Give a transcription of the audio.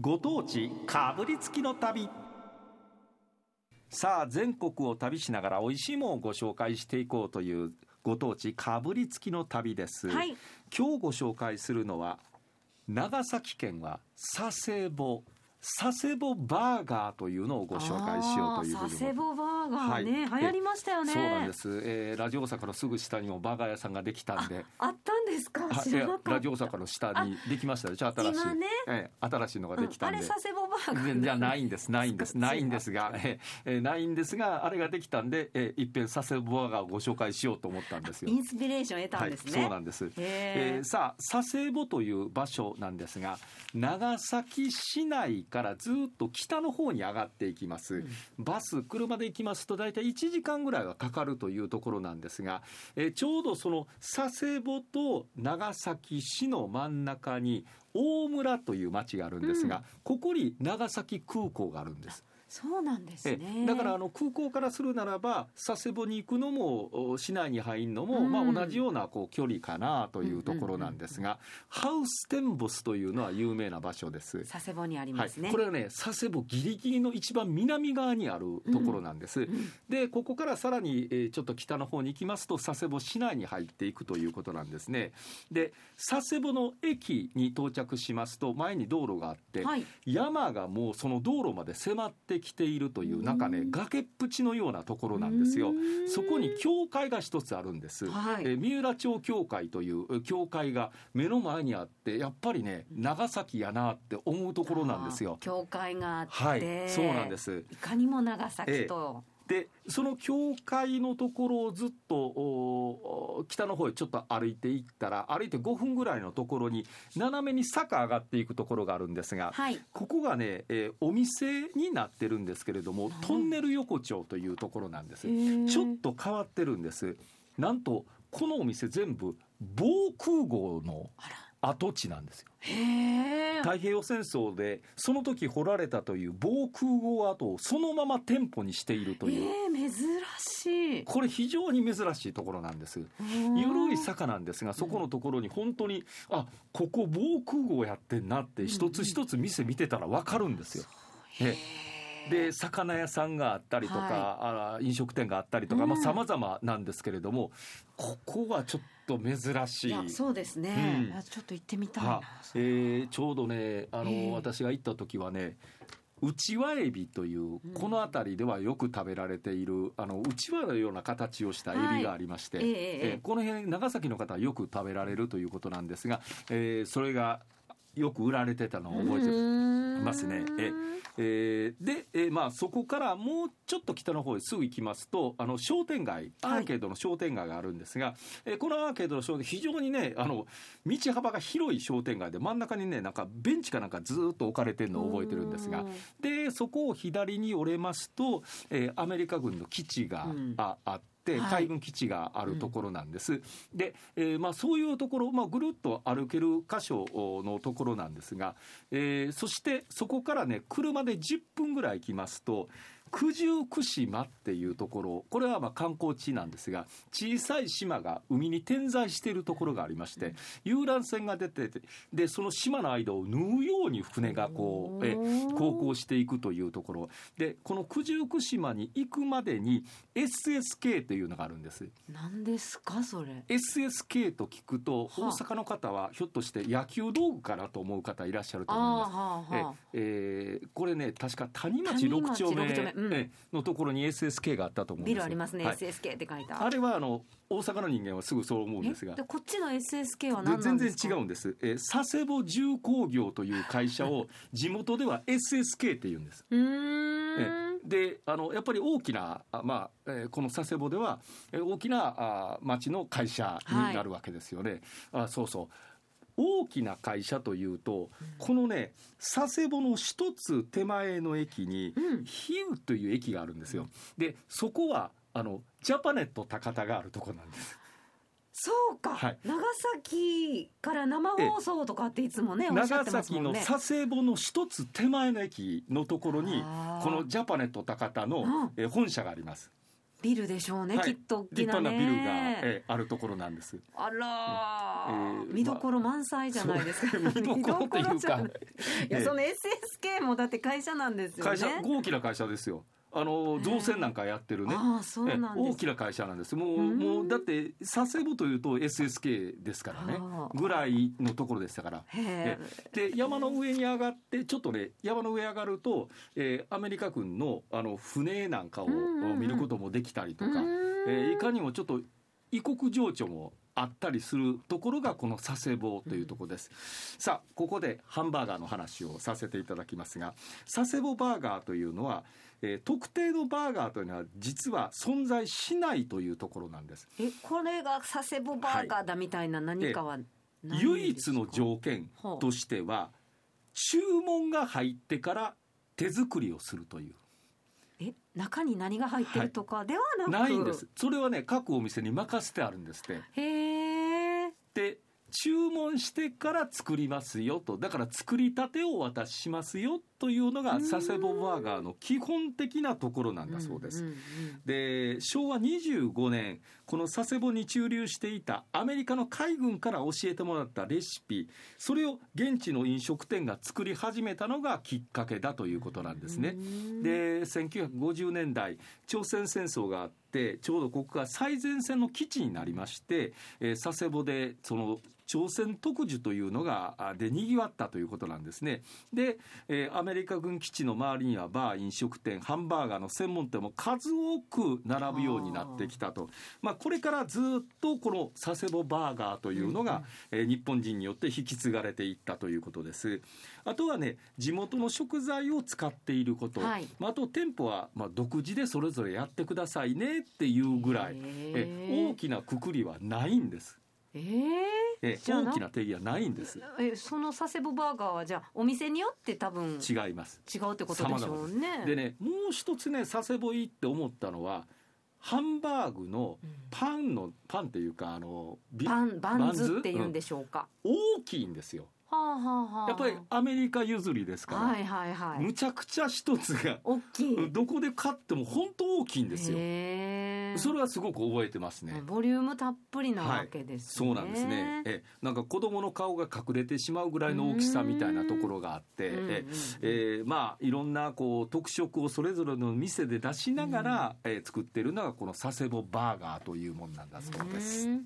ご当地かぶりつきの旅。さあ全国を旅しながら美味しいものをご紹介していこうというご当地かぶりつきの旅です、はい。今日ご紹介するのは長崎県は佐世保佐世保バーガーというのをご紹介しようというふうに佐世保バーガーね、はい。流行りましたよね。そうなんです、えーラジオ大阪のすぐ下にもバーガー屋さんができたんで。あったんですか？あ知らなかラジオ大阪の下にできましたでしょ新しい、今ね。ええ新しいのができたんで、うんあれ佐世保バーガー。じゃないんです。ないんです。ないんですが、えええないんですがあれができたんで、えいっぺん佐世保バーガーをご紹介しようと思ったんですよ。イ。ンスピレーション得たんですね。はい、そうなんです。えへー。さあ佐世保という場所なんですが長崎市内からずっと北の方に上がっていきます、バス車で行きますと大体1時間ぐらいはかかるというところなんですが、えーちょうどその佐世保と長崎市の真ん中に大村という町があるんですが、うん。ここに長崎空港があるんです。そうなんですえね。だからあの空港からするならば佐世保に行くのもお市内に入るのも、うんまあ、同じようなこう距離かなというところなんですが、ハウステンボスというのは有名な場所です。佐世保にありはいますね。、これはね佐世保ギリギリの一番南側にあるところなんです。うんでここからさらに、えーちょっと北の方に行きますと佐世保市内に入っていくということなんですね。で佐世保の駅に到着しますと前に道路があって、はい。山がもうその道路まで迫ってきているというなんかねうん崖っぷちのようなところなんですよう。んそこに教会が一つあるんです。はいえー三浦町教会というえー教会が目の前にあってやっぱりね長崎やなって思うところなんですよ。教会があって、はい、そうなんです。いかにも長崎と、でその教会のところをずっと北の方へちょっと歩いていったら歩いて5分ぐらいのところに斜めに坂上がっていくところがあるんですが、はい。ここがね、えーお店になってるんですけれども、トンネル横丁というところなんです。ちょっと変わってるんです。なんとこのお店全部防空壕のあら。跡地なんですよ。太平洋戦争でその時掘られたという防空壕跡をそのまま店舗にしているという。えー、珍しい。これ非常に珍しいところなんです。緩い坂なんですがそこのところに本当にあここ防空壕やってんなって一つ一つ店見てたら分かるんですよ。えで魚屋さんがあったりとか、あ飲食店があったりとかうん。さまざ、まなんですけれどもここはちょっと珍しい。そうですね、うん。あちょっと行ってみたいなはえーちょうどねあの、ええ私が行った時はねうちわエビといううん。この辺りではよく食べられているあのうちわのような形をしたエビがありまして、はいええええこの辺長崎の方はよく食べられるということなんですが、えーそれがよく売られてたのを覚えてますね。ええーで、えーまあ、そこからもうちょっと北の方へすぐ行きますとあの商店街アーケードの商店街があるんですが、えーこのアーケードの商店非常にねあの道幅が広い商店街で真ん中にねなんかベンチかなんかずーっと置かれてるのを覚えてるんですがでそこを左に折れますと、えーアメリカ軍の基地が、うん。ああって。はい海軍基地があるところなんです。で、えーまあ、そういうところ、まあ、ぐるっと歩ける箇所のところなんですが、えーそしてそこからね車で10分ぐらい行きますと九十九島っていうところこれはまあ観光地なんですが小さい島が海に点在しているところがありまして遊覧船が出ててでその島の間を縫うように船がこうえ航行していくというところ。でこの九十九島に行くまでに SSK というのがあるんです。何ですかそれ。SSK と聞くとはあ。大阪の方はひょっとして野球道具かなと思う方いらっしゃるとあ思います。ーはあはあ。ええーこれね確か谷町谷6町丁目六丁目うん。えのところに SSK があったと思うんですよ。ビルありますね、はい。SSK って書いた。あれはあの大阪の人間はすぐそう思うんですが。えでこっちの SSK はで全然何なんですか？違うんです、えー佐世保重工業という会社を地元では SSK って言うんです。うーん。であのやっぱり大きな、あまあえーこの佐世保では、えー大きなあ町の会社になるわけですよね。あそうそう大きな会社というと、このね佐世保の一つ手前の駅にうん。比喩という駅があるんですよ。でそこはあのジャパネット高田があるところなんです。そうか、はい。長崎から生放送とかっていつもね長崎の佐世保の一つ手前の駅のところにこのジャパネット高田のうん。えー本社があります。ビルでしょうね、はい。きっと大き立なね。派なビルが、えーあるところなんです。あらー、えー見どころ満載じゃないですか、そう 見どころというかい。いや、ええ。その SSK もだって会社なんですよね。会社大きな会社ですよ。あの造船なんかやってるね。大きな会社なんです。もううん。もうだって佐世保というと SSK ですからね。はあ。ぐらいのところでしたから。へで山の上に上がってちょっとね山の上上がると、えーアメリカ軍のあの船なんかを見ることもできたりとえか、えーいかにもちょっと異国情緒もあったりするところがこの佐世保というところです、さあここでハンバーガーの話をさせていただきますが佐世保バーガーというのは、えー特定のバーガーというのは実は存在しないというところなんです。えこれが佐世保バーガーだみたいな何かは唯一の条件としては注文が入ってから手作りをするという。え中に何が入ってるとかではなく、ないんです。それはね各お店に任せてあるんですって。へえで注文してから作りますよと。だから作りたてをお渡ししますよというのがうん佐世保バーガーの基本的なところなんだそうです。で昭和25年この佐世保に駐留していたアメリカの海軍から教えてもらったレシピそれを現地の飲食店が作り始めたのがきっかけだということなんですね。うんで1950年代朝鮮戦争があってちょうどここが最前線の基地になりまして、えー佐世保でその朝鮮特需というのがあでにぎわったということなんですね。で、えーアメリカ軍基地の周りにはバー飲食店ハンバーガーの専門店も数多く並ぶようになってきたと、まあ、これからずっとこの佐世保バーガーというのが、えー日本人によって引き継がれていったということです。あとはね地元の食材を使っていること、はい。まあ、あと店舗はまあ独自でそれぞれやってくださいねっていうぐらい、へえー大きなくくりはないんです。えーえ大きな定義はないんです。えその佐世保バーガーはじゃあお店によって多分違違います。うってことでしょうね。でねもう一つね佐世保いいって思ったのはハンバーグのうんパンのパンっていうかあのビバンバンズ？って言うんでしょうか。大きいんですよ。はあはあはあ。やっぱりアメリカ譲りですから、はいはいはい。むちゃくちゃ一つが大きい。どこで買っても本当大きいんですよ。へえ。それはすごく覚えてますね。ボリュームたっぷりなわけですね。そうなんですね。え、なんか子供の顔が隠れてしまうぐらいの大きさみたいなところがあって、え、えーまあいろんなこう特色をそれぞれの店で出しながら、えー作ってるのがこの佐世保バーガーというもんなんだそうです。うん